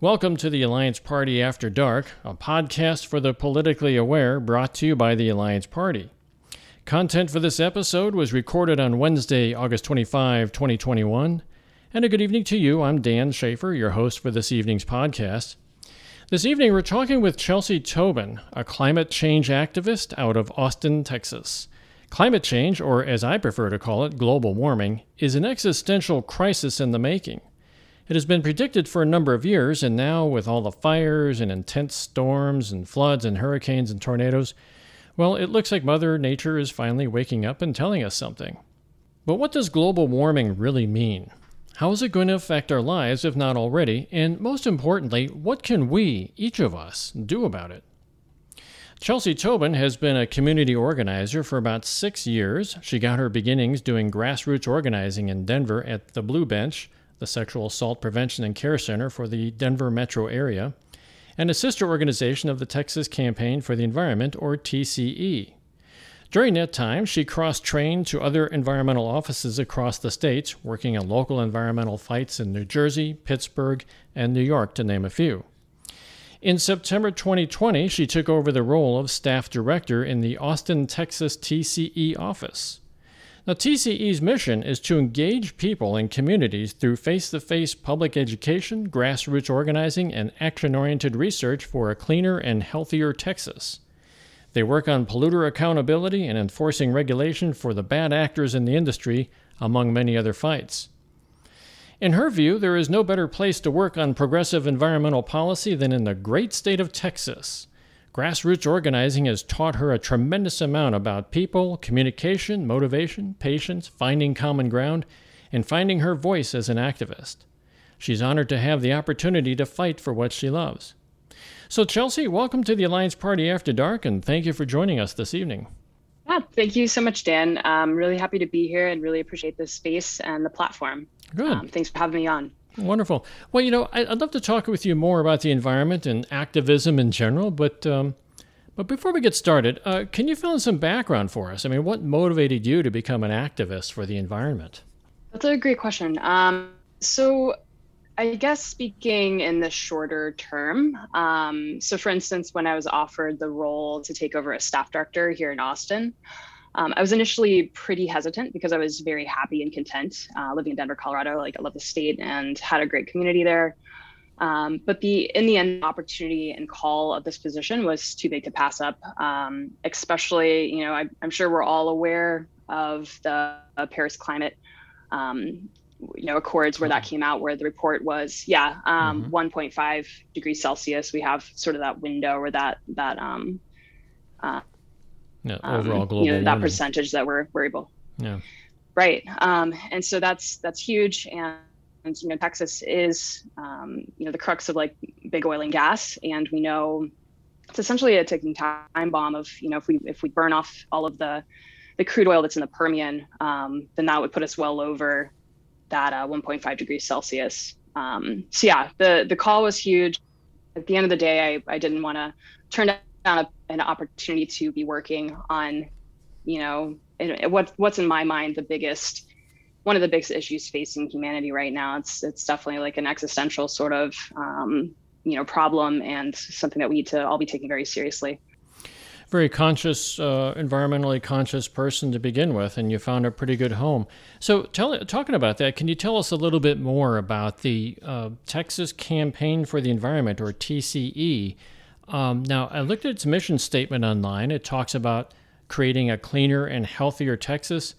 Welcome to the Alliance Party After Dark, a podcast for the politically aware brought to you by the Alliance Party. Content for this episode was recorded on Wednesday, August 25, 2021. And a good evening to you. I'm Dan Schaefer, your host for this evening's podcast. This evening, we're talking with Chelsea Tobin, a climate change activist out of Austin, Texas. Climate change, or as I prefer to call it, global warming, is an existential crisis in the making. It has been predicted for a number of years, and now, with all the fires and intense storms and floods and hurricanes and tornadoes, well, it looks like Mother Nature is finally waking up and telling us something. But what does global warming really mean? How is it going to affect our lives, if not already? And most importantly, what can we, each of us, do about it? Chelsea Tobin has been a community organizer for about six years. She got her beginnings doing grassroots organizing in Denver at the Blue Bench, the Sexual Assault Prevention and Care Center for the Denver metro area, and a sister organization of the Texas Campaign for the Environment, or TCE. During that time, she cross trained to other environmental offices across the state, working on local environmental fights in New Jersey, Pittsburgh, and New York, to name a few. In September 2020, she took over the role of staff director in the Austin, Texas TCE office. Now, TCE's mission is to engage people and communities through face to face public education, grassroots organizing, and action oriented research for a cleaner and healthier Texas. They work on polluter accountability and enforcing regulation for the bad actors in the industry, among many other fights. In her view, there is no better place to work on progressive environmental policy than in the great state of Texas. Grassroots organizing has taught her a tremendous amount about people, communication, motivation, patience, finding common ground, and finding her voice as an activist. She's honored to have the opportunity to fight for what she loves. So, Chelsea, welcome to the Alliance Party After Dark, and thank you for joining us this evening. Yeah, thank you so much, Dan. I'm really happy to be here and really appreciate the space and the platform. Good. Um, thanks for having me on. Wonderful. Well, you know, I'd love to talk with you more about the environment and activism in general, but um, but before we get started, uh, can you fill in some background for us? I mean, what motivated you to become an activist for the environment? That's a great question. Um, so, I guess speaking in the shorter term, um, so for instance, when I was offered the role to take over as staff director here in Austin, um, I was initially pretty hesitant because I was very happy and content uh, living in Denver, Colorado. Like I love the state and had a great community there. Um, but the in the end, opportunity and call of this position was too big to pass up. Um, especially, you know, I, am sure we're all aware of the uh, Paris climate, um, you know, accords where that came out, where the report was, yeah, um, mm-hmm. 1.5 degrees Celsius. We have sort of that window or that that um, uh, yeah, um, overall global you know, that percentage that we're, we're able. Yeah. Right. Um, and so that's that's huge. And, and you know, Texas is um, you know the crux of like big oil and gas, and we know it's essentially a ticking time bomb of you know if we if we burn off all of the the crude oil that's in the Permian, um, then that would put us well over that uh, 1.5 degrees Celsius. Um, so yeah, the the call was huge. At the end of the day, I, I didn't want to turn down a, an opportunity to be working on, you know, what what's in my mind the biggest one of the biggest issues facing humanity right now. It's it's definitely like an existential sort of um, you know problem and something that we need to all be taking very seriously. Very conscious, uh, environmentally conscious person to begin with, and you found a pretty good home. So, tell, talking about that, can you tell us a little bit more about the uh, Texas Campaign for the Environment, or TCE? Um, now, I looked at its mission statement online. It talks about creating a cleaner and healthier Texas.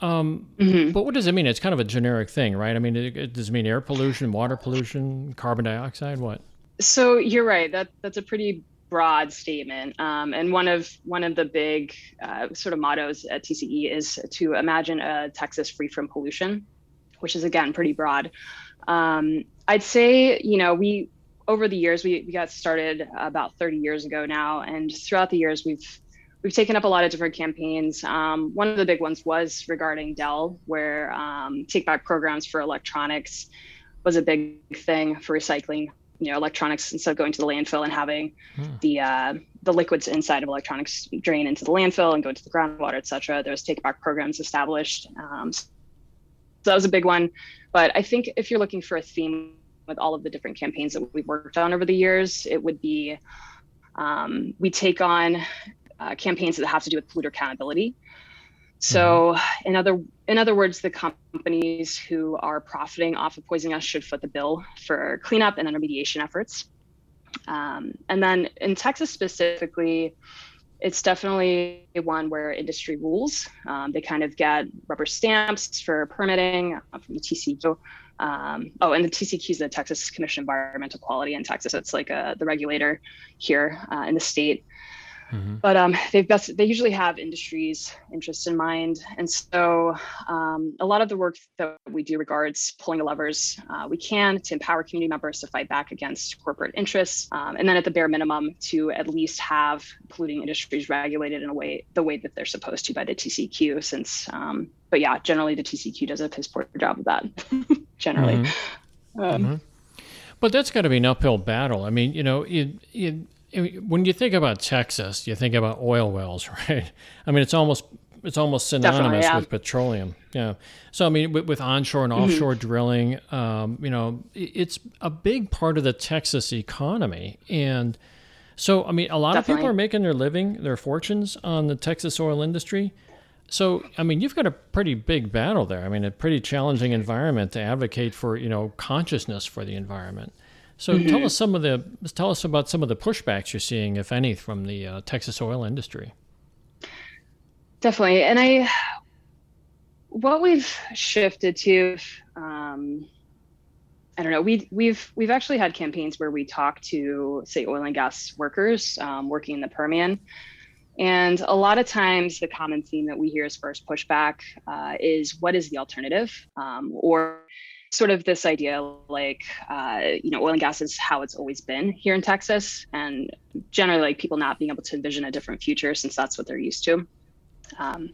Um, mm-hmm. But what does it mean? It's kind of a generic thing, right? I mean, it, it, does it mean air pollution, water pollution, carbon dioxide? What? So you're right. That that's a pretty broad statement. Um, and one of one of the big uh, sort of mottos at TCE is to imagine a Texas free from pollution, which is again pretty broad. Um, I'd say you know we over the years, we, we got started about 30 years ago now, and throughout the years, we've we've taken up a lot of different campaigns. Um, one of the big ones was regarding Dell, where um, take back programs for electronics was a big thing for recycling. You know, electronics instead of going to the landfill and having hmm. the uh, the liquids inside of electronics drain into the landfill and go into the groundwater, et cetera. There was take back programs established. Um, so that was a big one. But I think if you're looking for a theme with all of the different campaigns that we've worked on over the years, it would be um, we take on uh, campaigns that have to do with polluter accountability. So, mm-hmm. in other in other words, the companies who are profiting off of poisoning us should foot the bill for cleanup and then remediation efforts. Um, and then in Texas specifically, it's definitely one where industry rules. Um, they kind of get rubber stamps for permitting uh, from the TCEQ. Um, oh, and the TCEQ is the Texas Commission of Environmental Quality in Texas. It's like a, the regulator here uh, in the state. Mm-hmm. But um, they've best, they usually have industries' interests in mind, and so um, a lot of the work that we do regards pulling the levers uh, we can to empower community members to fight back against corporate interests, um, and then at the bare minimum to at least have polluting industries regulated in a way the way that they're supposed to by the TCEQ. Since, um, but yeah, generally the TCEQ does a piss poor job of that. generally. Mm-hmm. Um, mm-hmm. But that's got to be an uphill battle. I mean, you know, it, it when you think about Texas, you think about oil wells, right? I mean, it's almost it's almost synonymous yeah. with petroleum. Yeah. So I mean, with, with onshore and mm-hmm. offshore mm-hmm. drilling, um, you know, it's a big part of the Texas economy, and so I mean, a lot Definitely. of people are making their living, their fortunes on the Texas oil industry. So I mean, you've got a pretty big battle there. I mean, a pretty challenging environment to advocate for, you know, consciousness for the environment. So mm-hmm. tell us some of the tell us about some of the pushbacks you're seeing, if any, from the uh, Texas oil industry. Definitely, and I what we've shifted to. Um, I don't know. We we've we've actually had campaigns where we talk to say oil and gas workers um, working in the Permian, and a lot of times the common theme that we hear as first pushback uh, is what is the alternative, um, or sort of this idea like uh, you know oil and gas is how it's always been here in texas and generally like people not being able to envision a different future since that's what they're used to. Um,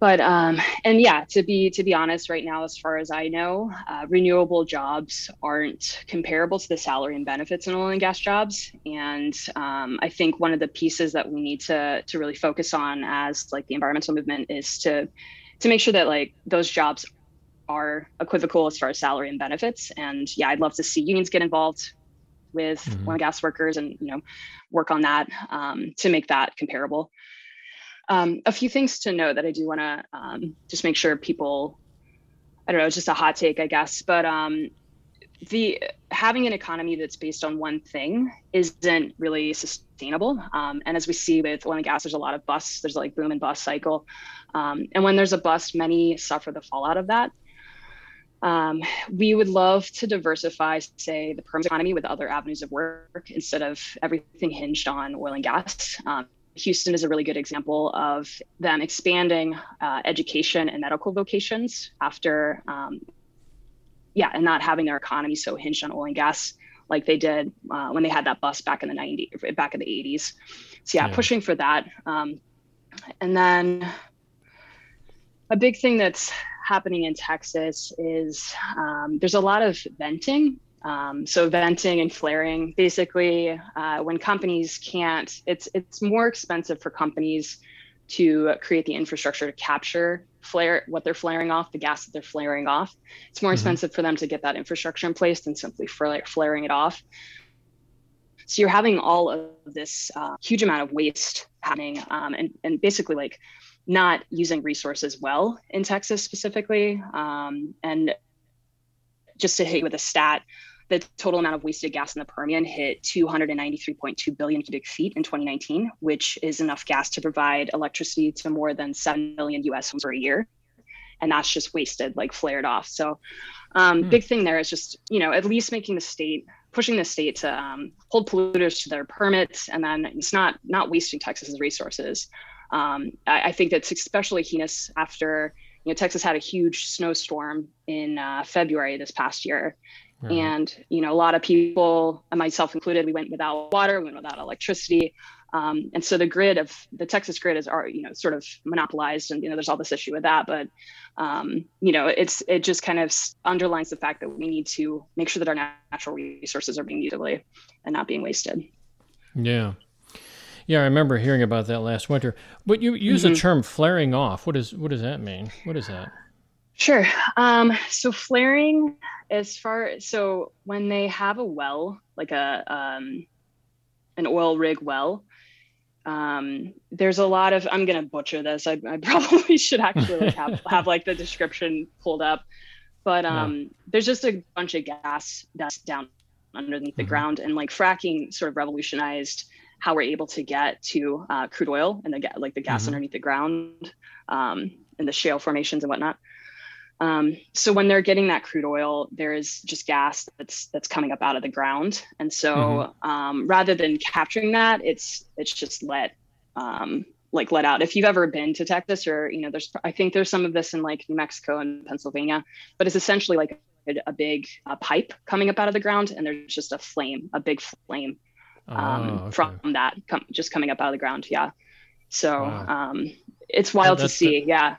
but um, and yeah to be to be honest right now as far as i know uh, renewable jobs aren't comparable to the salary and benefits in oil and gas jobs. And um, i think one of the pieces that we need to to really focus on as like the environmental movement is to to make sure that like those jobs are equivocal as far as salary and benefits. And yeah, I'd love to see unions get involved with mm-hmm. oil and gas workers and you know work on that um, to make that comparable. Um, a few things to note that I do want to um, just make sure people, I don't know, it's just a hot take, I guess, but um, the having an economy that's based on one thing isn't really sustainable. Um, and as we see with oil and gas, there's a lot of bust. There's like boom and bust cycle, um, and when there's a bust, many suffer the fallout of that. Um, we would love to diversify, say, the perm economy with other avenues of work instead of everything hinged on oil and gas. Um, Houston is a really good example of them expanding uh, education and medical vocations after, um, yeah, and not having their economy so hinged on oil and gas like they did uh, when they had that bust back in the 90s, back in the 80s. So yeah, yeah. pushing for that. Um, and then a big thing that's happening in Texas is um, there's a lot of venting. Um, so venting and flaring, basically, uh, when companies can't, it's it's more expensive for companies to create the infrastructure to capture flare what they're flaring off, the gas that they're flaring off. It's more mm-hmm. expensive for them to get that infrastructure in place than simply flare, flaring it off. So you're having all of this uh, huge amount of waste happening, um, and and basically like not using resources well in Texas specifically. Um, and just to hit you with a stat, the total amount of wasted gas in the Permian hit 293.2 billion cubic feet in 2019, which is enough gas to provide electricity to more than 7 million US homes per year. And that's just wasted, like flared off. So, um, hmm. big thing there is just, you know, at least making the state, pushing the state to um, hold polluters to their permits, and then it's not not wasting Texas's resources. Um, I, I, think that's especially heinous after you know Texas had a huge snowstorm in uh, February this past year. And you know, a lot of people, myself included, we went without water, we went without electricity, um, and so the grid of the Texas grid is, are you know, sort of monopolized, and you know, there's all this issue with that. But um, you know, it's it just kind of underlines the fact that we need to make sure that our natural resources are being used and not being wasted. Yeah, yeah, I remember hearing about that last winter. But you use mm-hmm. the term flaring off. What is what does that mean? What is that? Sure. Um, so flaring, as far so when they have a well, like a um, an oil rig well, um, there's a lot of I'm gonna butcher this. I, I probably should actually have have like the description pulled up, but um, there's just a bunch of gas that's down underneath mm-hmm. the ground, and like fracking sort of revolutionized how we're able to get to uh, crude oil and the like the gas mm-hmm. underneath the ground um, and the shale formations and whatnot. Um, so when they're getting that crude oil, there is just gas that's that's coming up out of the ground, and so mm-hmm. um, rather than capturing that, it's it's just let um, like let out. If you've ever been to Texas, or you know, there's I think there's some of this in like New Mexico and Pennsylvania, but it's essentially like a, a big uh, pipe coming up out of the ground, and there's just a flame, a big flame um, oh, okay. from that com- just coming up out of the ground. Yeah. So wow. um, it's wild to see. Yeah.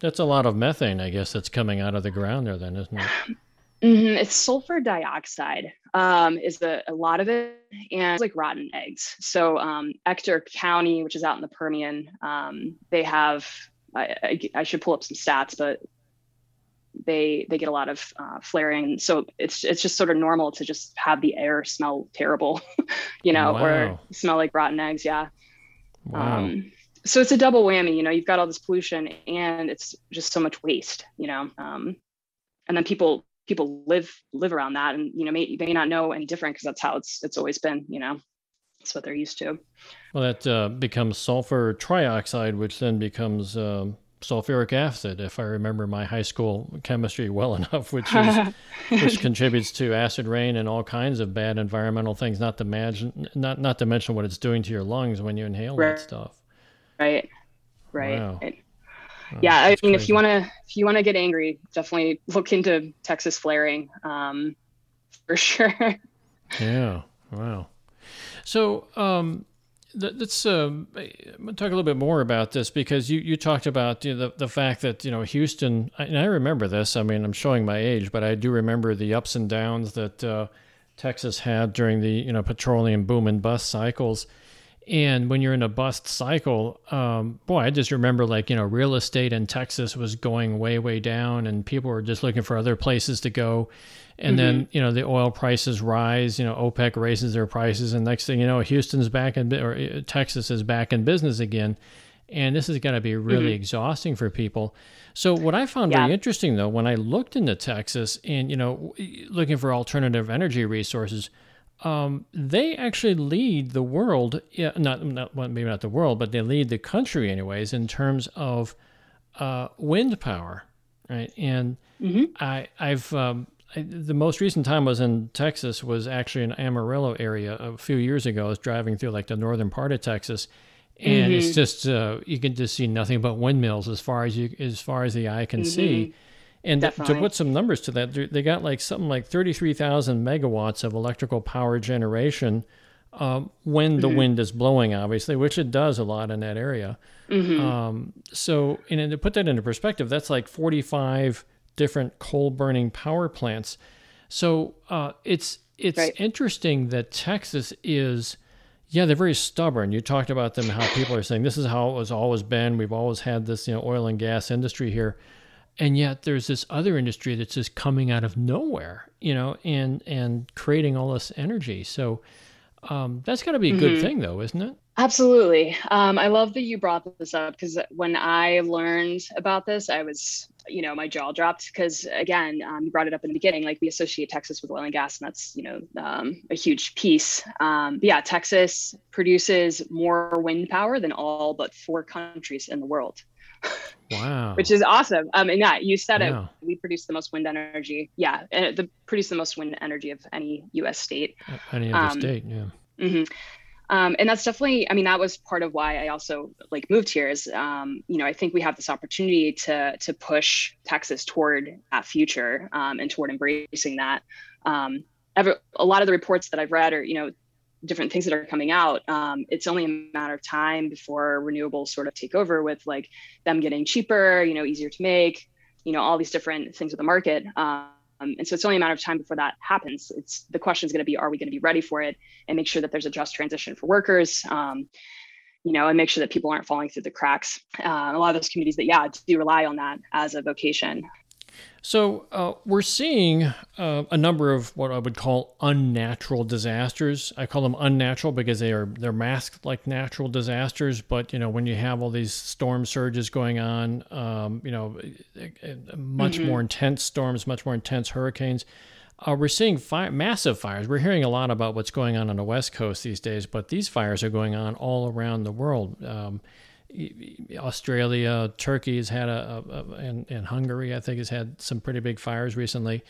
That's a lot of methane, I guess, that's coming out of the ground there, then, isn't it? Mm-hmm. It's sulfur dioxide um, is the, a lot of it, and it's like rotten eggs. So um, Ector County, which is out in the Permian, um, they have. I, I, I, should pull up some stats, but they they get a lot of uh, flaring. So it's it's just sort of normal to just have the air smell terrible, you know, wow. or smell like rotten eggs. Yeah. Wow. Um, so it's a double whammy. You know, you've got all this pollution and it's just so much waste. You know, um, and then people people live live around that, and you know, may may not know any different because that's how it's it's always been. You know. That's what they're used to. Well, that uh, becomes sulfur trioxide, which then becomes um, sulfuric acid, if I remember my high school chemistry well enough, which is which contributes to acid rain and all kinds of bad environmental things. Not to imagine, not not to mention what it's doing to your lungs when you inhale right. that stuff. Right. Right. Wow. right. Oh, yeah, I mean, crazy. if you want to, if you want to get angry, definitely look into Texas flaring, um, for sure. yeah. Wow. So, um, Let's um, talk a little bit more about this because you, you talked about you know, the, the fact that you know Houston and I remember this. I mean, I'm showing my age, but I do remember the ups and downs that uh, Texas had during the you know petroleum boom and bust cycles. And when you're in a bust cycle, um, boy, I just remember like you know real estate in Texas was going way way down, and people were just looking for other places to go and mm-hmm. then you know the oil prices rise you know opec raises their prices and next thing you know houston's back in or uh, texas is back in business again and this is going to be really mm-hmm. exhausting for people so what i found yeah. very interesting though when i looked into texas and you know looking for alternative energy resources um, they actually lead the world not, not maybe not the world but they lead the country anyways in terms of uh, wind power right and mm-hmm. I, I've um, the most recent time I was in Texas was actually in Amarillo area a few years ago. I was driving through like the northern part of Texas, and mm-hmm. it's just uh, you can just see nothing but windmills as far as you as far as the eye can mm-hmm. see. And Definitely. to put some numbers to that, they got like something like thirty three thousand megawatts of electrical power generation um, when the mm-hmm. wind is blowing, obviously, which it does a lot in that area. Mm-hmm. Um, so, and to put that into perspective, that's like forty five different coal burning power plants. So uh, it's it's right. interesting that Texas is, yeah, they're very stubborn. You talked about them, how people are saying this is how it was always been. We've always had this, you know, oil and gas industry here, and yet there's this other industry that's just coming out of nowhere, you know, and and creating all this energy. So um, that's got to be a good mm-hmm. thing, though, isn't it? Absolutely. Um, I love that you brought this up because when I learned about this, I was, you know, my jaw dropped because, again, um, you brought it up in the beginning. Like we associate Texas with oil and gas, and that's, you know, um, a huge piece. Um, yeah, Texas produces more wind power than all but four countries in the world. Wow. Which is awesome. Um, and yeah, you said yeah. it. We produce the most wind energy. Yeah, and the produce the most wind energy of any U.S. state. Any other um, state, yeah. Mm-hmm. Um, and that's definitely, I mean, that was part of why I also like moved here. Is um, you know, I think we have this opportunity to to push Texas toward that future um, and toward embracing that. Um, ever, a lot of the reports that I've read are, you know, different things that are coming out. Um, it's only a matter of time before renewables sort of take over with like them getting cheaper, you know, easier to make, you know, all these different things with the market. Um, and so it's only a matter of time before that happens. It's the question is going to be, are we going to be ready for it and make sure that there's a just transition for workers, um, you know, and make sure that people aren't falling through the cracks. Uh, a lot of those communities that, yeah, do rely on that as a vocation. So uh, we're seeing uh, a number of what I would call unnatural disasters. I call them unnatural because they are they're masked like natural disasters. But you know when you have all these storm surges going on, um, you know, much mm-hmm. more intense storms, much more intense hurricanes. Uh, we're seeing fire, massive fires. We're hearing a lot about what's going on on the West Coast these days, but these fires are going on all around the world. Um, Australia, Turkey has had a, a, a, and, and Hungary, I think, has had some pretty big fires recently.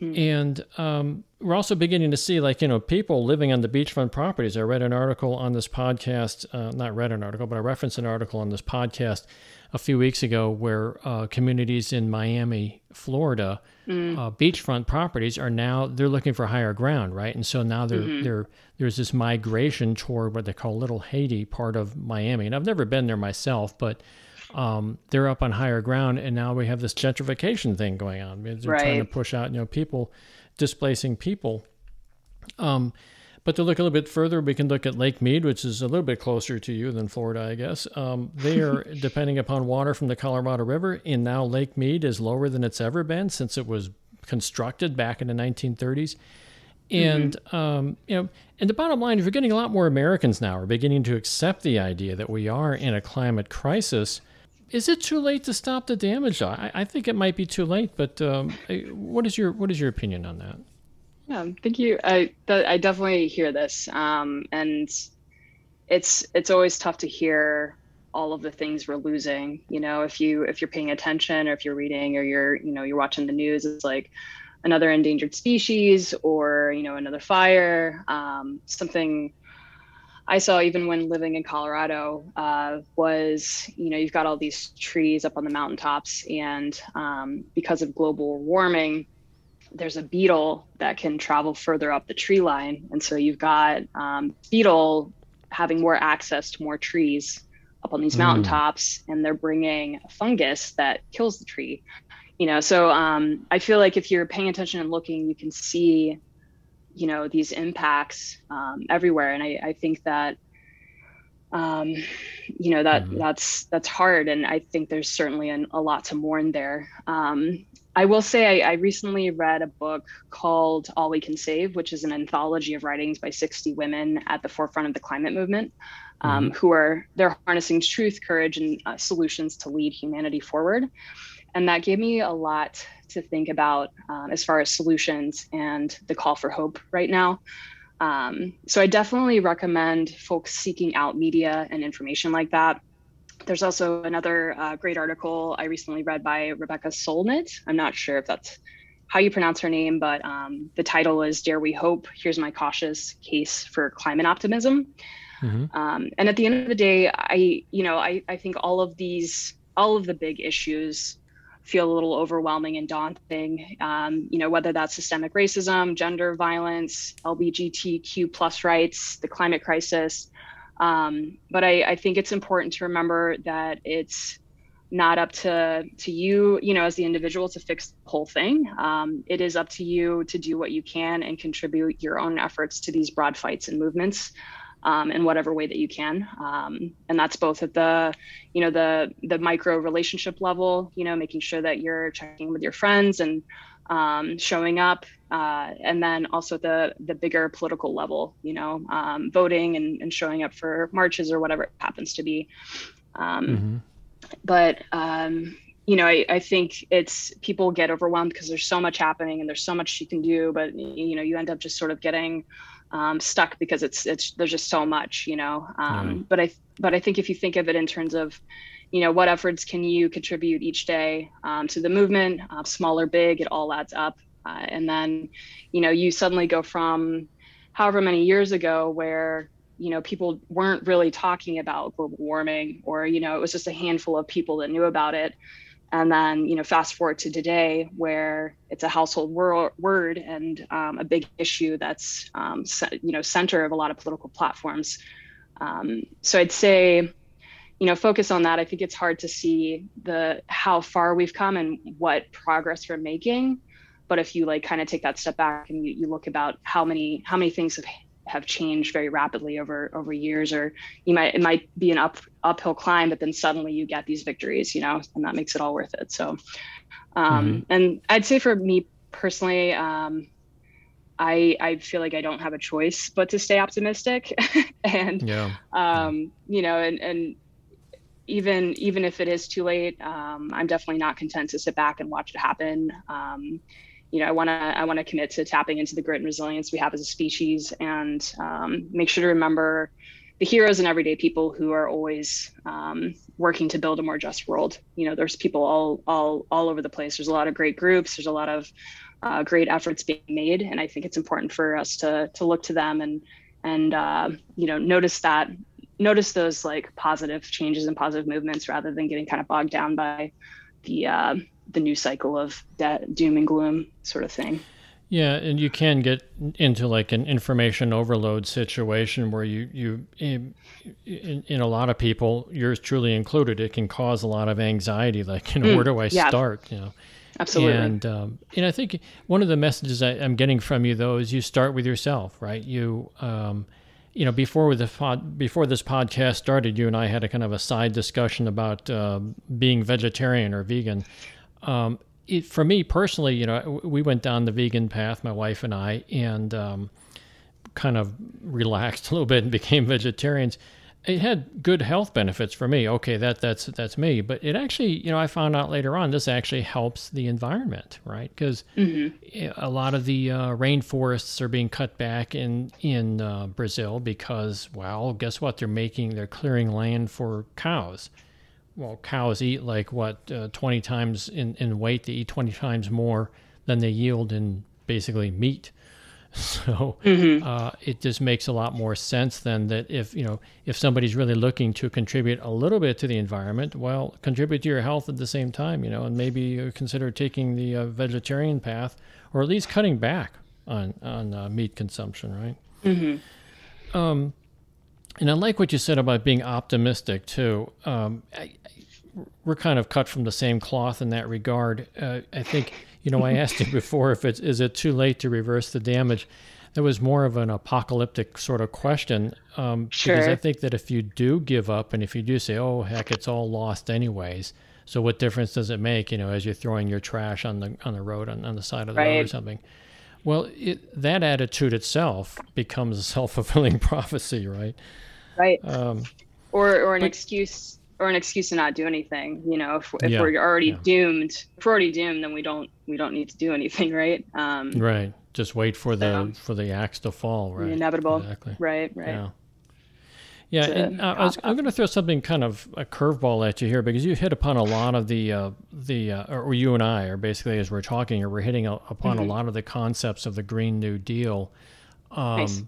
Mm. And um, we're also beginning to see, like, you know, people living on the beachfront properties. I read an article on this podcast, uh, not read an article, but I referenced an article on this podcast a few weeks ago where uh, communities in Miami, Florida, mm. uh, beachfront properties are now they're looking for higher ground, right? And so now they're mm-hmm. they're there's this migration toward what they call Little Haiti, part of Miami. And I've never been there myself, but um, they're up on higher ground, and now we have this gentrification thing going on. They're right. trying to push out, you know, people displacing people. Um, but to look a little bit further, we can look at Lake Mead, which is a little bit closer to you than Florida, I guess. Um, they are depending upon water from the Colorado River, and now Lake Mead is lower than it's ever been since it was constructed back in the 1930s. And mm-hmm. um, you know, and the bottom line is, we're getting a lot more Americans now are beginning to accept the idea that we are in a climate crisis. Is it too late to stop the damage? I, I think it might be too late, but um, what is your what is your opinion on that? Yeah, thank you. I th- I definitely hear this, um, and it's it's always tough to hear all of the things we're losing. You know, if you if you're paying attention, or if you're reading, or you're you know you're watching the news, it's like another endangered species, or you know another fire, um, something. I saw even when living in Colorado uh, was, you know, you've got all these trees up on the mountaintops, and um, because of global warming, there's a beetle that can travel further up the tree line. And so you've got um, beetle having more access to more trees up on these mm. mountaintops, and they're bringing a fungus that kills the tree. You know, so um, I feel like if you're paying attention and looking, you can see, you know, these impacts um, everywhere. And I, I think that um, you know that mm-hmm. that's that's hard and i think there's certainly an, a lot to mourn there um, I will say I, I, recently read a book called All We Can Save, which is an anthology of writings by 60 women at the forefront of the climate movement, um, mm-hmm. who are they're harnessing truth, courage, and uh, solutions to lead humanity forward. And that gave me a lot to think about um, as far as solutions and the call for hope right now. Um, so I definitely recommend folks seeking out media and information like that there's also another uh, great article I recently read by Rebecca Solnit. I'm not sure if that's how you pronounce her name, but um, the title is Dare We Hope? Here's My Cautious Case for Climate Optimism. Mm-hmm. Um, and at the end of the day, I, you know, I, I think all of these, all of the big issues feel a little overwhelming and daunting. Um, you know, whether that's systemic racism, gender violence, LGBTQ plus rights, the climate crisis, um, but I, I think it's important to remember that it's not up to to you you know as the individual to fix the whole thing. Um, it is up to you to do what you can and contribute your own efforts to these broad fights and movements um, in whatever way that you can. Um, and that's both at the you know the the micro relationship level you know making sure that you're checking with your friends and um, showing up, uh, and then also the the bigger political level, you know, um, voting and, and showing up for marches or whatever it happens to be. Um, mm-hmm. But um, you know, I, I think it's people get overwhelmed because there's so much happening and there's so much you can do, but you know, you end up just sort of getting um, stuck because it's it's there's just so much, you know. Mm-hmm. But I but I think if you think of it in terms of you know what efforts can you contribute each day um, to the movement uh, small or big it all adds up. Uh, and then you know you suddenly go from however many years ago where you know people weren't really talking about global warming or you know it was just a handful of people that knew about it. And then you know fast forward to today where it's a household wor- word and um, a big issue that's um, you know center of a lot of political platforms. Um, so i'd say you know focus on that i think it's hard to see the how far we've come and what progress we're making but if you like kind of take that step back and you, you look about how many how many things have have changed very rapidly over over years or you might it might be an up uphill climb but then suddenly you get these victories you know and that makes it all worth it so um mm-hmm. and i'd say for me personally um I I feel like I don't have a choice but to stay optimistic, and yeah. um, you know, and and even even if it is too late, um, I'm definitely not content to sit back and watch it happen. Um, you know, I want to I want to commit to tapping into the grit and resilience we have as a species, and um, make sure to remember the heroes and everyday people who are always um, working to build a more just world. You know, there's people all all all over the place. There's a lot of great groups. There's a lot of uh, great efforts being made, and I think it's important for us to to look to them and and uh, you know notice that notice those like positive changes and positive movements rather than getting kind of bogged down by the uh, the new cycle of doom and gloom sort of thing. Yeah, and you can get into like an information overload situation where you you in, in, a lot of people, yours truly included, it can cause a lot of anxiety. Like, you know, mm, where do I yeah. start? You know, absolutely. And um, and I think one of the messages I, am getting from you though is you start with yourself, right? You um, you know, before the pod, before this podcast started, you and I had a kind of a side discussion about uh, being vegetarian or vegan. Um, it, for me personally, you know, we went down the vegan path, my wife and I, and um, kind of relaxed a little bit and became vegetarians it had good health benefits for me. Okay, that that's that's me. But it actually, you know, I found out later on this actually helps the environment, right? Because mm-hmm. a lot of the uh, rainforests are being cut back in in uh, Brazil because, well, guess what? They're making they're clearing land for cows. Well, cows eat like what uh, twenty times in in weight. They eat twenty times more than they yield in basically meat. So mm-hmm. uh, it just makes a lot more sense than that if you know if somebody's really looking to contribute a little bit to the environment, well, contribute to your health at the same time, you know, and maybe consider taking the uh, vegetarian path or at least cutting back on on uh, meat consumption, right? Mm-hmm. Um, and I like what you said about being optimistic too. Um, I, I, we're kind of cut from the same cloth in that regard. Uh, I think you know, I asked you before if it's is it too late to reverse the damage. That was more of an apocalyptic sort of question. Um, sure. Because I think that if you do give up and if you do say, "Oh heck, it's all lost anyways," so what difference does it make? You know, as you're throwing your trash on the on the road on, on the side of the right. road or something. Well, it, that attitude itself becomes a self fulfilling prophecy, right? Right. Um, or or an but, excuse or an excuse to not do anything. You know, if, if yeah, we're already yeah. doomed, if we're already doomed, then we don't we don't need to do anything, right? Um, right. Just wait for the for the axe to fall, right? Inevitable. Exactly. Right. Right. Yeah. Yeah, and uh, I was, I'm going to throw something kind of a curveball at you here because you hit upon a lot of the uh, the uh, or you and I are basically as we're talking, or we're hitting a, upon mm-hmm. a lot of the concepts of the Green New Deal. Um, nice.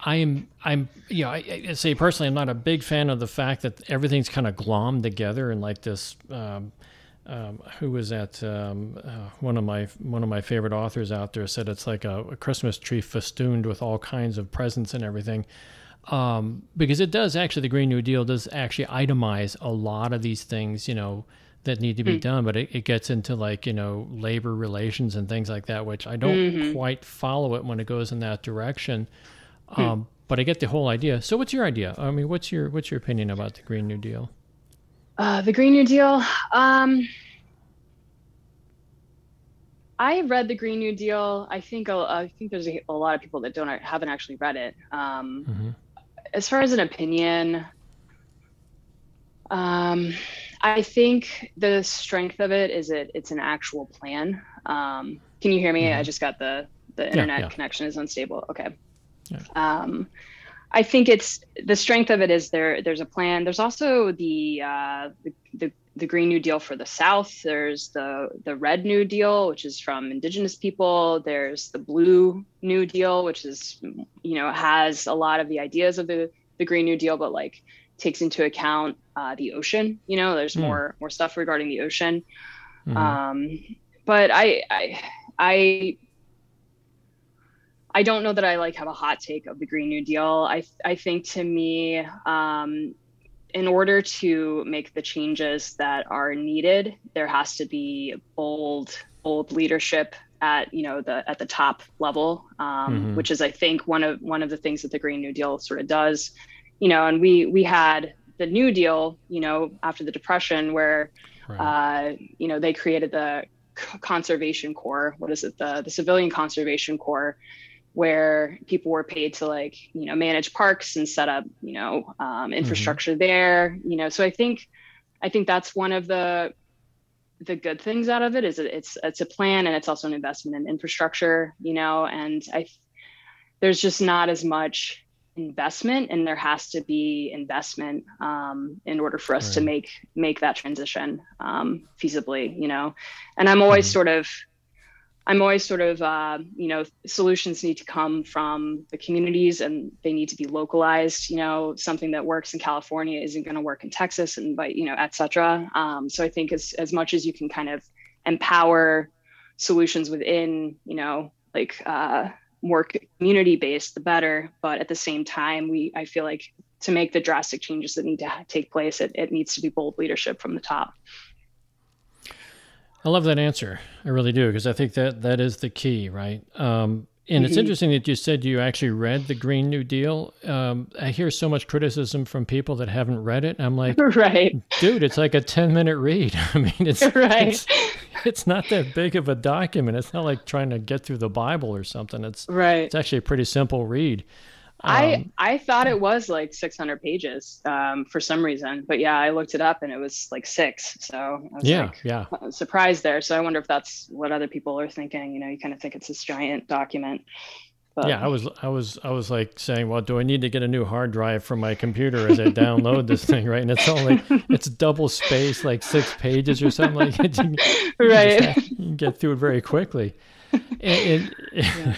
I am I'm you know I, I, say personally I'm not a big fan of the fact that everything's kind of glommed together and like this. Um, um, who was that? Um, uh, one of my one of my favorite authors out there said it's like a, a Christmas tree festooned with all kinds of presents and everything. Um, because it does actually the Green New Deal does actually itemize a lot of these things, you know, that need to be mm. done, but it, it, gets into like you know labor relations and things like that, which I don't mm-hmm. quite follow it when it goes in that direction. Hmm. Um, but I get the whole idea. So, what's your idea? I mean, what's your what's your opinion about the Green New Deal? Uh, the Green New Deal. Um, I read the Green New Deal. I think I think there's a, a lot of people that don't haven't actually read it. Um, mm-hmm. As far as an opinion, um, I think the strength of it is it it's an actual plan. Um, can you hear me? Mm-hmm. I just got the the internet yeah, yeah. connection is unstable. Okay. Yeah. Um, I think it's the strength of it is there. There's a plan. There's also the, uh, the, the the Green New Deal for the South. There's the the Red New Deal, which is from Indigenous people. There's the Blue New Deal, which is you know has a lot of the ideas of the the Green New Deal, but like takes into account uh, the ocean. You know, there's mm. more more stuff regarding the ocean. Mm-hmm. Um, but I I I I don't know that I like have a hot take of the Green New Deal. I I think to me, um, in order to make the changes that are needed, there has to be bold bold leadership at you know the at the top level, um, mm-hmm. which is I think one of one of the things that the Green New Deal sort of does. You know, and we we had the New Deal, you know, after the Depression, where right. uh, you know they created the conservation corps. What is it? The the Civilian Conservation Corps, where people were paid to like you know manage parks and set up you know um, mm-hmm. infrastructure mm-hmm. there. You know, so I think I think that's one of the the good things out of it is it's it's a plan and it's also an investment in infrastructure. You know, and I there's just not as much investment and there has to be investment um, in order for us right. to make make that transition um, feasibly you know and i'm always mm-hmm. sort of i'm always sort of uh, you know solutions need to come from the communities and they need to be localized. You know something that works in california isn't going to work in texas and but you know etc um, so i think as, as much as you can kind of empower solutions within you know like uh, more community based the better. But at the same time we i feel like to make the drastic changes that need to take place it, it needs to be bold leadership from the top i love that answer i really do because i think that that is the key right um, and it's mm-hmm. interesting that you said you actually read the Green New Deal. Um, I hear so much criticism from people that haven't read it. I'm like, right, dude, it's like a 10 minute read. I mean, it's right. It's, it's, not that big of a document. It's not like trying to get through the Bible or something. It's right. It's actually a pretty simple read. I um, I thought it was like 600 pages um, for some reason, but yeah, I looked it up and it was like six. So I was yeah, like, yeah, surprised there. So I wonder if that's what other people are thinking. You know, you kind of think it's this giant document. But, yeah, I was I was I was like saying, well, do I need to get a new hard drive for my computer as I download this thing, right? And it's only it's double space, like six pages or something like. You, you right, you can get through it very quickly. Yeah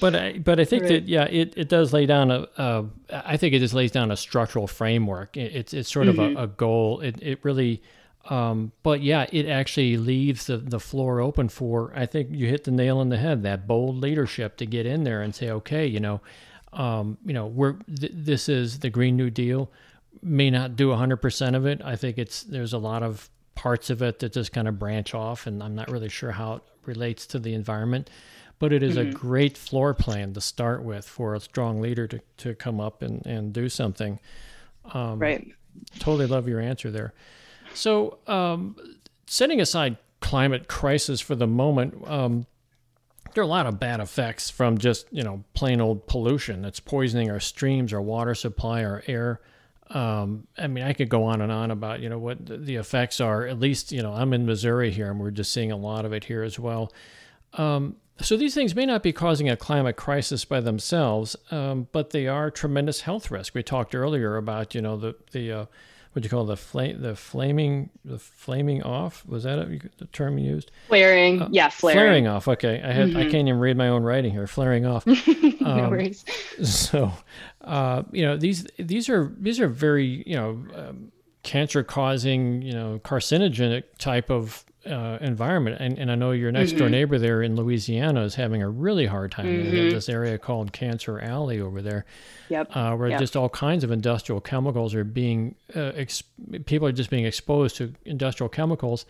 but I, but I think right. that yeah, it, it does lay down a, a I think it just lays down a structural framework. It, it's it's sort mm-hmm. of a, mm-hmm. a, goal. It it really, um, but yeah, it actually leaves the the floor open for. I think you hit the nail on the head. That bold leadership to get in there and say, okay, you know, um, you know, we're th- this is the Green New Deal. May not do hundred percent of it. I think it's there's a lot of parts of it that just kind of branch off, and I'm not really sure how it relates to the environment but it is mm-hmm. a great floor plan to start with for a strong leader to, to come up and, and do something. Um, right. Totally love your answer there. So, um, setting aside climate crisis for the moment, um, there are a lot of bad effects from just you know plain old pollution that's poisoning our streams, our water supply, our air. Um, I mean, I could go on and on about you know what the effects are. At least you know I'm in Missouri here, and we're just seeing a lot of it here as well. Um, so these things may not be causing a climate crisis by themselves, um, but they are tremendous health risk. We talked earlier about you know the the uh, what do you call the flame the flaming the flaming off was that a, the term you used? Flaring, uh, yeah, flaring. Flaring off. Okay, I had mm-hmm. I can't even read my own writing here. Flaring off. Um, no worries. So, uh, you know these these are these are very you know um, cancer causing you know carcinogenic type of uh, environment. And, and I know your next mm-hmm. door neighbor there in Louisiana is having a really hard time. Mm-hmm. They have this area called Cancer Alley over there, yep. Uh, where yep. just all kinds of industrial chemicals are being, uh, ex- people are just being exposed to industrial chemicals.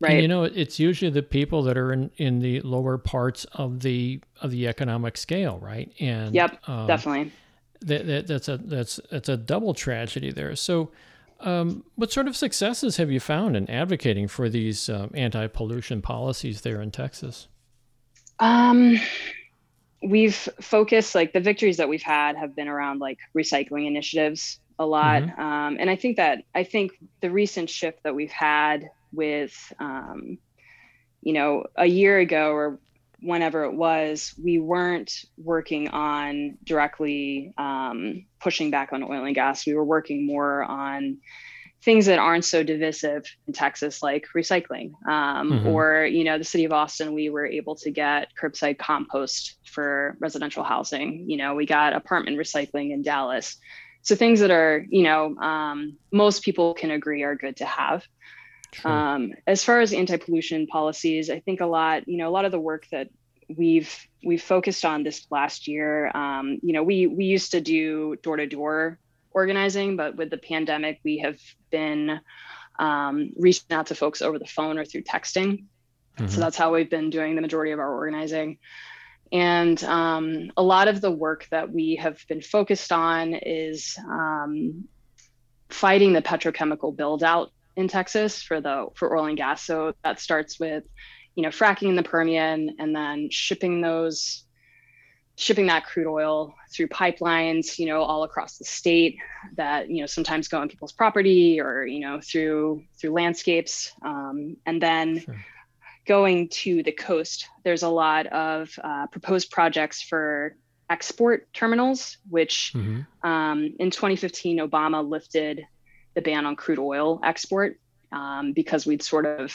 Right. And you know, it's usually the people that are in, in the lower parts of the of the economic scale, right? And yep, um, definitely. That, that, that's a that's that's a double tragedy there. So, um, what sort of successes have you found in advocating for these uh, anti-pollution policies there in Texas? Um, we've focused like the victories that we've had have been around like recycling initiatives a lot, mm-hmm. um, and I think that I think the recent shift that we've had with, um, you know, a year ago or whenever it was, we weren't working on directly um, pushing back on oil and gas. We were working more on things that aren't so divisive in Texas, like recycling. Um, mm-hmm. Or, you know, the city of Austin, we were able to get curbside compost for residential housing. You know, we got apartment recycling in Dallas. So things that are, you know, um, most people can agree are good to have. Um, as far as anti-pollution policies, I think a lot, you know, a lot of the work that we've we've focused on this last year. Um, you know, we we used to do door-to-door organizing, but with the pandemic, we have been um, reaching out to folks over the phone or through texting. Mm-hmm. So that's how we've been doing the majority of our organizing. And um, a lot of the work that we have been focused on is um, fighting the petrochemical build out in Texas for the for oil and gas. So that starts with, you know, fracking in the Permian and then shipping those shipping that crude oil through pipelines, you know, all across the state that, you know, sometimes go on people's property or, you know, through through landscapes. Um, and then sure. going to the coast, there's a lot of uh, proposed projects for export terminals, which mm-hmm. um, in 2015, Obama lifted the ban on crude oil export um, because we'd sort of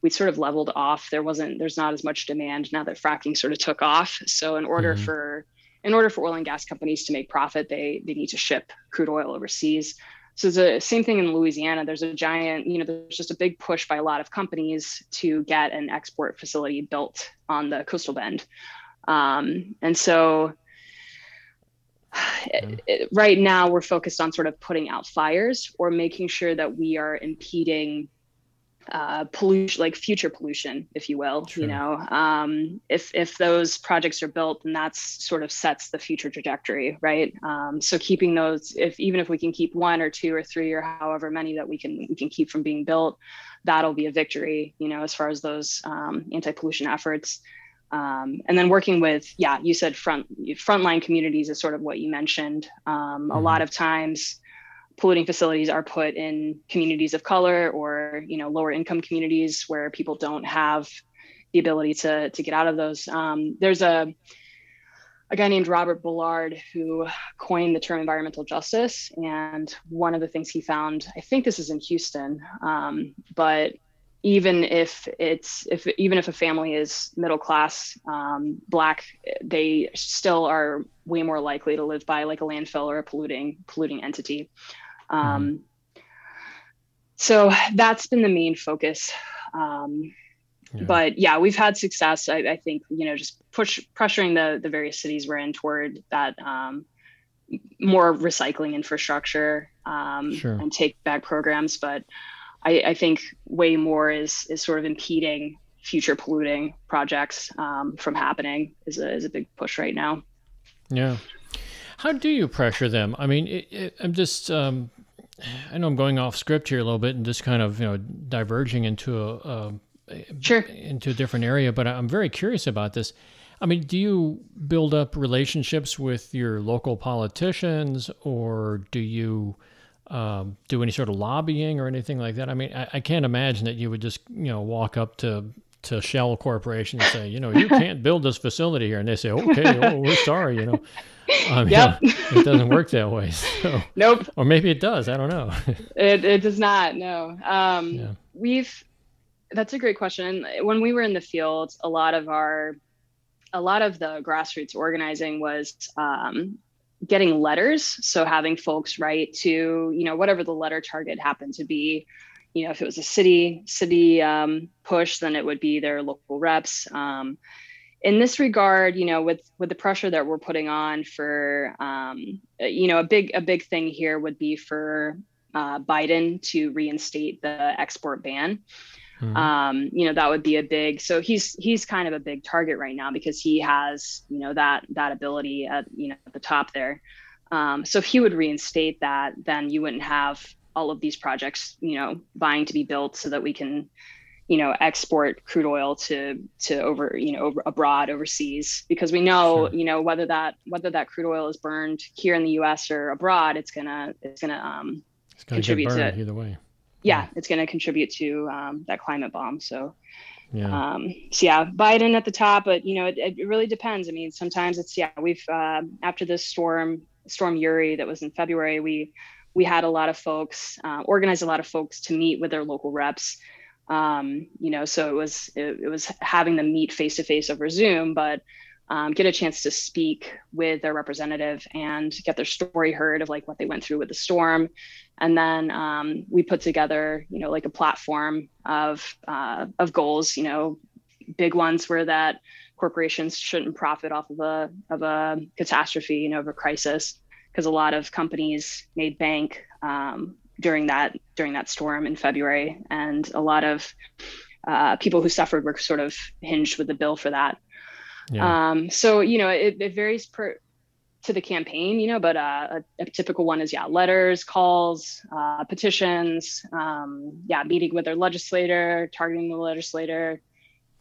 we sort of leveled off. There wasn't there's not as much demand now that fracking sort of took off. So in order mm-hmm. for in order for oil and gas companies to make profit, they they need to ship crude oil overseas. So the same thing in Louisiana. There's a giant, you know, there's just a big push by a lot of companies to get an export facility built on the coastal bend. Um, and so it, right now we're focused on sort of putting out fires or making sure that we are impeding uh, pollution, like future pollution, if you will. You know, um, if if those projects are built, then that's sort of sets the future trajectory, right? Um, so keeping those, if even if we can keep one or two or three or however many that we can we can keep from being built, that'll be a victory. You know, as far as those um, anti-pollution efforts. Um, and then working with, yeah, you said front frontline communities is sort of what you mentioned. Um, mm-hmm. A lot of times, polluting facilities are put in communities of color or you know lower income communities where people don't have the ability to to get out of those. Um, there's a a guy named Robert Bullard who coined the term environmental justice, and one of the things he found, I think this is in Houston, um, but even if it's if even if a family is middle class um, black they still are way more likely to live by like a landfill or a polluting polluting entity um, mm-hmm. So that's been the main focus. Um, yeah. But yeah, we've had success. I, I, think you know just push pressuring the the various cities we're in toward that um, more recycling infrastructure um, sure. and take back programs. But I, I, think way more is is sort of impeding future polluting projects um, from happening is a, is a big push right now. Yeah. How do you pressure them? I mean, it, it, I'm just, um, I know I'm going off script here a little bit and just kind of, you know, diverging into a, a sure into a different area, but I'm very curious about this. I mean, do you build up relationships with your local politicians, or do you um, do any sort of lobbying or anything like that? I mean, I, I, can't imagine that you would just you know walk up to to Shell Corporation and say, you know, you can't build this facility here, and they say, okay, oh, we're sorry, you know. Um, yep. Yeah, it doesn't work that way. So. Nope. Or maybe it does. I don't know. it, it does not. No. Um, yeah. We've, that's a great question. When we were in the field, a lot of our, a lot of the grassroots organizing was um, getting letters. So having folks write to, you know, whatever the letter target happened to be, you know, if it was a city, city um, push, then it would be their local reps. Um, in this regard, you know, with with the pressure that we're putting on for, um, you know, a big a big thing here would be for uh, Biden to reinstate the export ban. Mm-hmm. Um, you know, that would be a big. So he's he's kind of a big target right now because he has you know that that ability at you know at the top there. Um, so if he would reinstate that, then you wouldn't have all of these projects, you know, vying to be built so that we can you know export crude oil to to over you know over, abroad overseas because we know sure. you know whether that whether that crude oil is burned here in the US or abroad it's gonna it's gonna um it's gonna contribute to either way yeah, yeah. it's gonna contribute to um, that climate bomb so yeah. Um, so yeah, Biden at the top, but you know, it, it really depends. I mean, sometimes it's yeah. We've uh, after this storm, Storm Uri that was in February, we we had a lot of folks, uh, organized a lot of folks to meet with their local reps um, you know so it was it, it, was having them meet face to face over zoom but um, get a chance to speak with their representative and get their story heard of like what they went through with the storm and then um, we put together you know like a platform of uh, of goals you know big ones were that corporations shouldn't profit off of a of a catastrophe you know of a crisis because a lot of companies made bank um, during that during that storm in February, and a lot of uh, people who suffered were sort of hinged with the bill for that. Yeah. Um, so you know, it, it varies per to the campaign, you know, but uh, a, a, typical one is yeah, letters, calls, uh, petitions, um, yeah, meeting with their legislator, targeting the legislator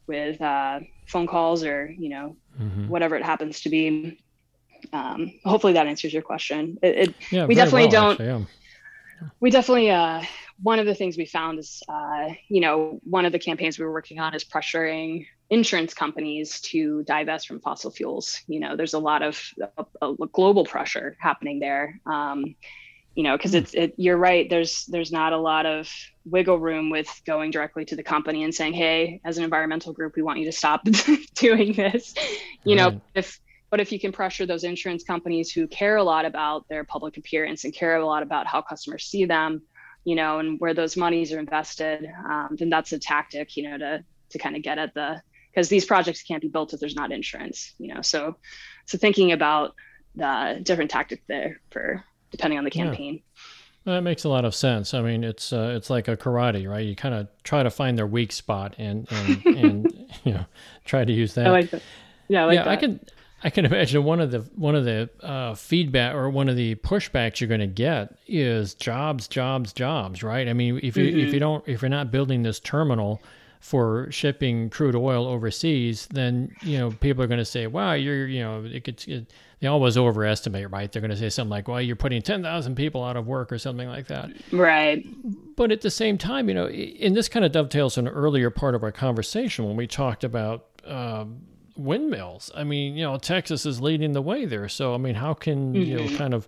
with uh, phone calls or you know mm-hmm. whatever it happens to be. Um, hopefully that answers your question. It, it yeah, we definitely well, don't. Actually, yeah. We definitely uh, one of the things we found is uh, you know one of the campaigns we were working on is pressuring insurance companies to divest from fossil fuels. You know, there's a lot of a, a global pressure happening there. Um, you know, because hmm. it's it, you're right. There's there's not a lot of wiggle room with going directly to the company and saying, "Hey, as an environmental group, we want you to stop doing this." You right. know, if but if you can pressure those insurance companies who care a lot about their public appearance and care a lot about how customers see them, you know, and where those monies are invested, um, then that's a tactic, you know, to to kind of get at the because these projects can't be built if there's not insurance, you know. So, so thinking about the different tactics there for depending on the campaign. Yeah. That makes a lot of sense. I mean, it's uh, it's like a karate, right? You kind of try to find their weak spot and and, and you know try to use that. I like that. Yeah, I like yeah, that. I can I can imagine one of the one of the uh, feedback or one of the pushbacks you're going to get is jobs, jobs, jobs, right? I mean, if you mm-hmm. if you don't if you're not building this terminal for shipping crude oil overseas, then you know people are going to say, "Wow, you're you know it gets." It, they always overestimate, right? They're going to say something like, "Well, you're putting ten thousand people out of work" or something like that. Right. But at the same time, you know, in this kind of dovetails an earlier part of our conversation when we talked about um, windmills. I mean, you know, Texas is leading the way there. So, I mean, how can mm-hmm. you know, mm-hmm. kind of,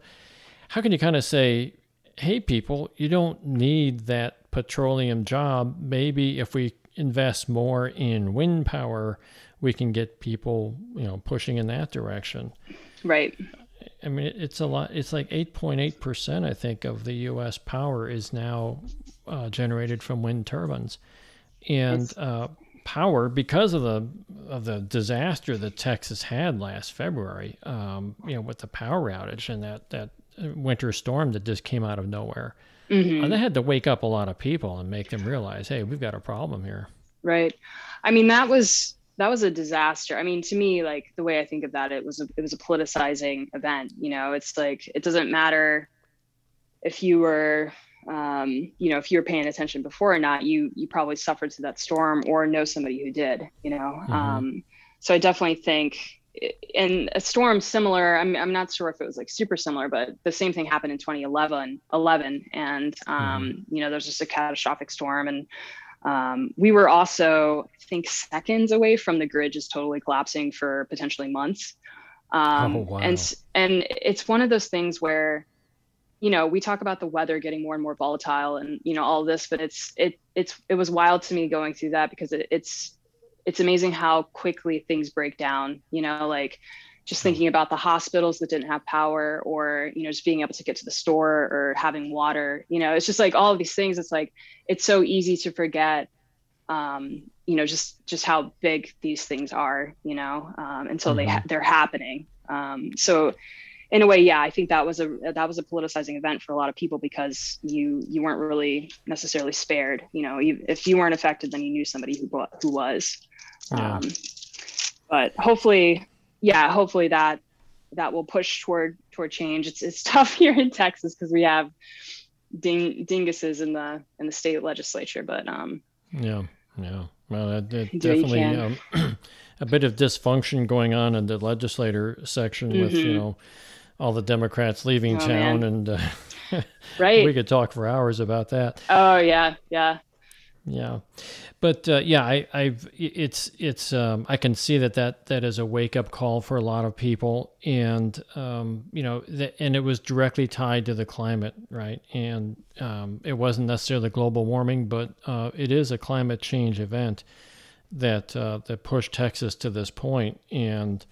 how can you kind of say, "Hey, people, you don't need that petroleum job. Maybe if we invest more in wind power, we can get people, you know, pushing in that direction. Right. I mean, it's a lot. It's like 8.8 percent, I think, of the U.S. power is now uh, generated from wind turbines, and uh, power because of the of the disaster that Texas had last February. Um, you know, with the power outage and that that winter storm that just came out of nowhere. Mm-hmm. And they had to wake up a lot of people and make them realize, hey, we've got a problem here. Right. I mean, that was that was a disaster. I mean, to me, like the way I think of that, it was a, it was a politicizing event. You know, it's like it doesn't matter if you were, um, you know, if you were paying attention before or not. You you probably suffered through that storm or know somebody who did. You know, mm-hmm. um, so I definitely think in a storm similar I'm, I'm not sure if it was like super similar but the same thing happened in 2011 11 and um, mm-hmm. you know there's just a catastrophic storm and um, we were also i think seconds away from the grid just totally collapsing for potentially months um, oh, wow. and and it's one of those things where you know we talk about the weather getting more and more volatile and you know all this but it's it it's it was wild to me going through that because it, it's it's amazing how quickly things break down you know like just thinking about the hospitals that didn't have power or you know just being able to get to the store or having water you know it's just like all of these things it's like it's so easy to forget um, you know just just how big these things are you know um, until mm-hmm. they ha- they're happening um, so in a way yeah i think that was a that was a politicizing event for a lot of people because you you weren't really necessarily spared you know you, if you weren't affected then you knew somebody who who was yeah. Um, but hopefully, yeah, hopefully that that will push toward toward change. It's it's tough here in Texas because we have ding, dinguses in the in the state legislature, but um, yeah, yeah. Well, definitely um, a bit of dysfunction going on in the legislator section mm-hmm. with you mm-hmm. know all the Democrats leaving oh, town, man. and uh, right, we could talk for hours about that. Oh yeah, yeah. Yeah, but uh, yeah, I, I've it's it's um, I can see that that that is a wake up call for a lot of people, and um, you know, th- and it was directly tied to the climate, right? And um, it wasn't necessarily global warming, but uh, it is a climate change event that uh, that pushed Texas to this. And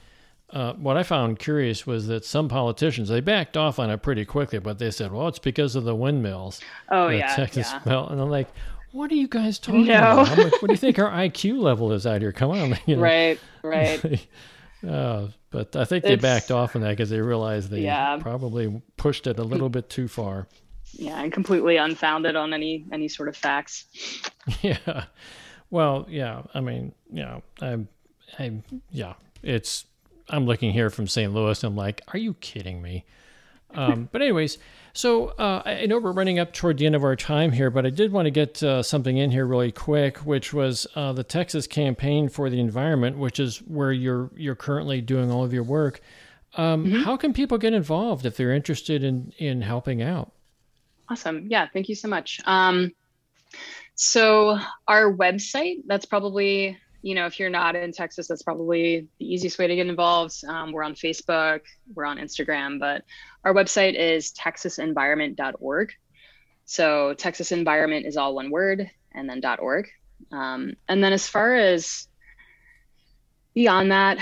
uh, what I found curious was that some politicians they backed off on it pretty quickly, but they said, "Well, it's because of the windmills." Oh yeah, Texas yeah. and I'm like, what are you guys talking no. about? Much, what do you think our IQ level is out here? Come on. You know? Right, right. uh, but I think they backed off on that because they realized they yeah. probably pushed it a little bit too far. Yeah, and completely unfounded on any any sort of facts. Yeah. Well, yeah. I mean, yeah. I'm, I'm, yeah. It's. I'm looking here from St. Louis. I'm like, are you kidding me? Um, but anyways, so uh, I know we're running up toward the end of our time here, but I did want to get uh, something in here really quick, which was uh, the Texas Campaign for the Environment, which is where you're you're currently doing all of your work. Um, mm-hmm. How can people get involved if they're interested in in helping out? Awesome. Yeah, thank you so much. Um, so our website, that's probably you know, if you're not in Texas, that's probably the easiest way to get involved. Um, we're on Facebook, we're on Instagram, but our website is texasenvironment.org. So Texas Environment is all one word and then .org. Um, and then as far as beyond that,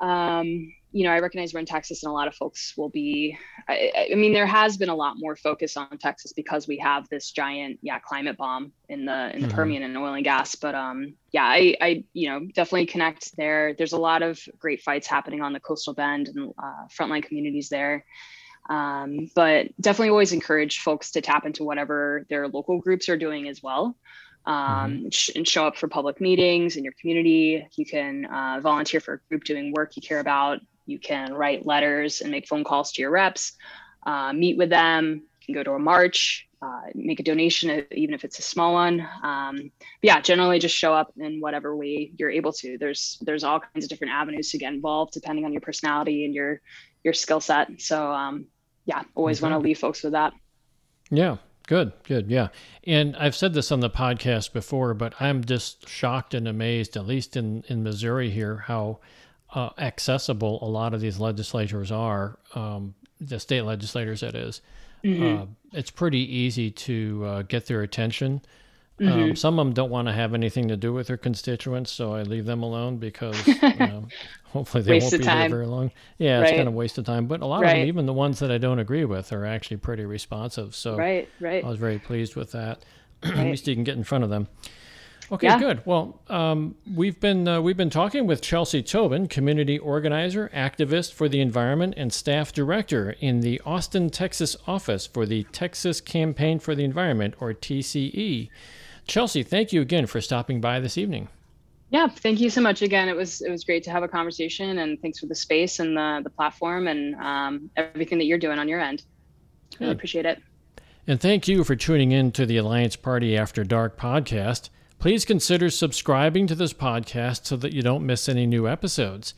um, you know, I recognize we're in Texas and a lot of folks will be, I, I, mean, there has been a lot more focus on Texas because we have this giant, yeah, climate bomb in the, in the mm-hmm. Permian and oil and gas. But um, yeah, I, I, you know, definitely connect there. There's a lot of great fights happening on the coastal bend and uh, frontline communities there. Um, but definitely always encourage folks to tap into whatever their local groups are doing as well. Um, mm-hmm. and show up for public meetings in your community. You can uh, volunteer for a group doing work you care about. You can write letters and make phone calls to your reps, uh, meet with them. You can go to a march, uh, make a donation, even if it's a small one. Um, yeah, generally just show up in whatever way you're able to. There's there's all kinds of different avenues to get involved depending on your personality and your your skill set. So um, yeah, always want to leave folks with that. Yeah, Good, good, yeah. And I've said this on the podcast before, but I'm just shocked and amazed, at least in, in Missouri here, how uh, accessible a lot of these legislators are, um, the state legislators, that is. Mm-hmm. Uh, it's pretty easy to uh, get their attention. Um, mm-hmm. Um, some of them don't want to have anything to do with their constituents, so I leave them alone because you know, hopefully they won't be there very long. Yeah, right. it's kind of waste of time. But a lot right. of them, even the ones that I don't agree with, are actually pretty responsive. So right, right. I was very pleased with that. At least you can get in front of them. Okay, yeah. good. Well, um, we've been uh, we've been talking with Chelsea Tobin, community organizer, activist for the environment, and staff director in the Austin, Texas office for the Texas Campaign for the Environment, or TCE. Chelsea, thank you again for stopping by this evening. Yeah, thank you so much again. It was it was great to have a conversation, and thanks for the space and the the platform and um, everything that you're doing on your end. Really appreciate it. And thank you for tuning in to the Alliance Party After Dark podcast. Please consider subscribing to this podcast so that you don't miss any new episodes.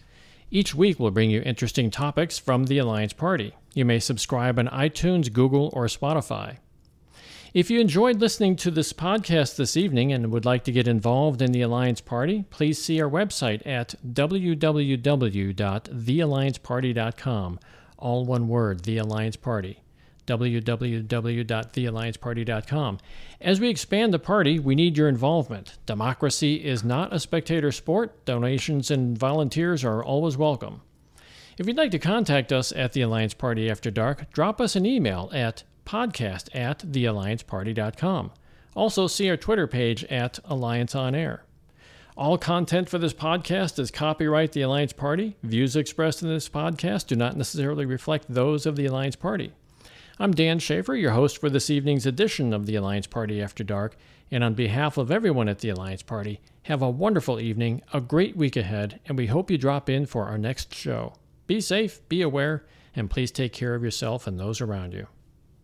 Each week, we'll bring you interesting topics from the Alliance Party. You may subscribe on iTunes, Google, or Spotify. If you enjoyed listening to this podcast this evening and would like to get involved in the Alliance Party, please see our website at www.theallianceparty.com. All one word, The Alliance Party www.theallianceparty.com. As we expand the party, we need your involvement. Democracy is not a spectator sport. Donations and volunteers are always welcome. If you'd like to contact us at the Alliance Party After Dark, drop us an email at podcast at theallianceparty.com. Also, see our Twitter page at Alliance on Air. All content for this podcast is copyright the Alliance Party. Views expressed in this podcast do not necessarily reflect those of the Alliance Party. I'm Dan Schaefer, your host for this evening's edition of the Alliance Party After Dark, and on behalf of everyone at the Alliance Party, have a wonderful evening, a great week ahead, and we hope you drop in for our next show. Be safe, be aware, and please take care of yourself and those around you.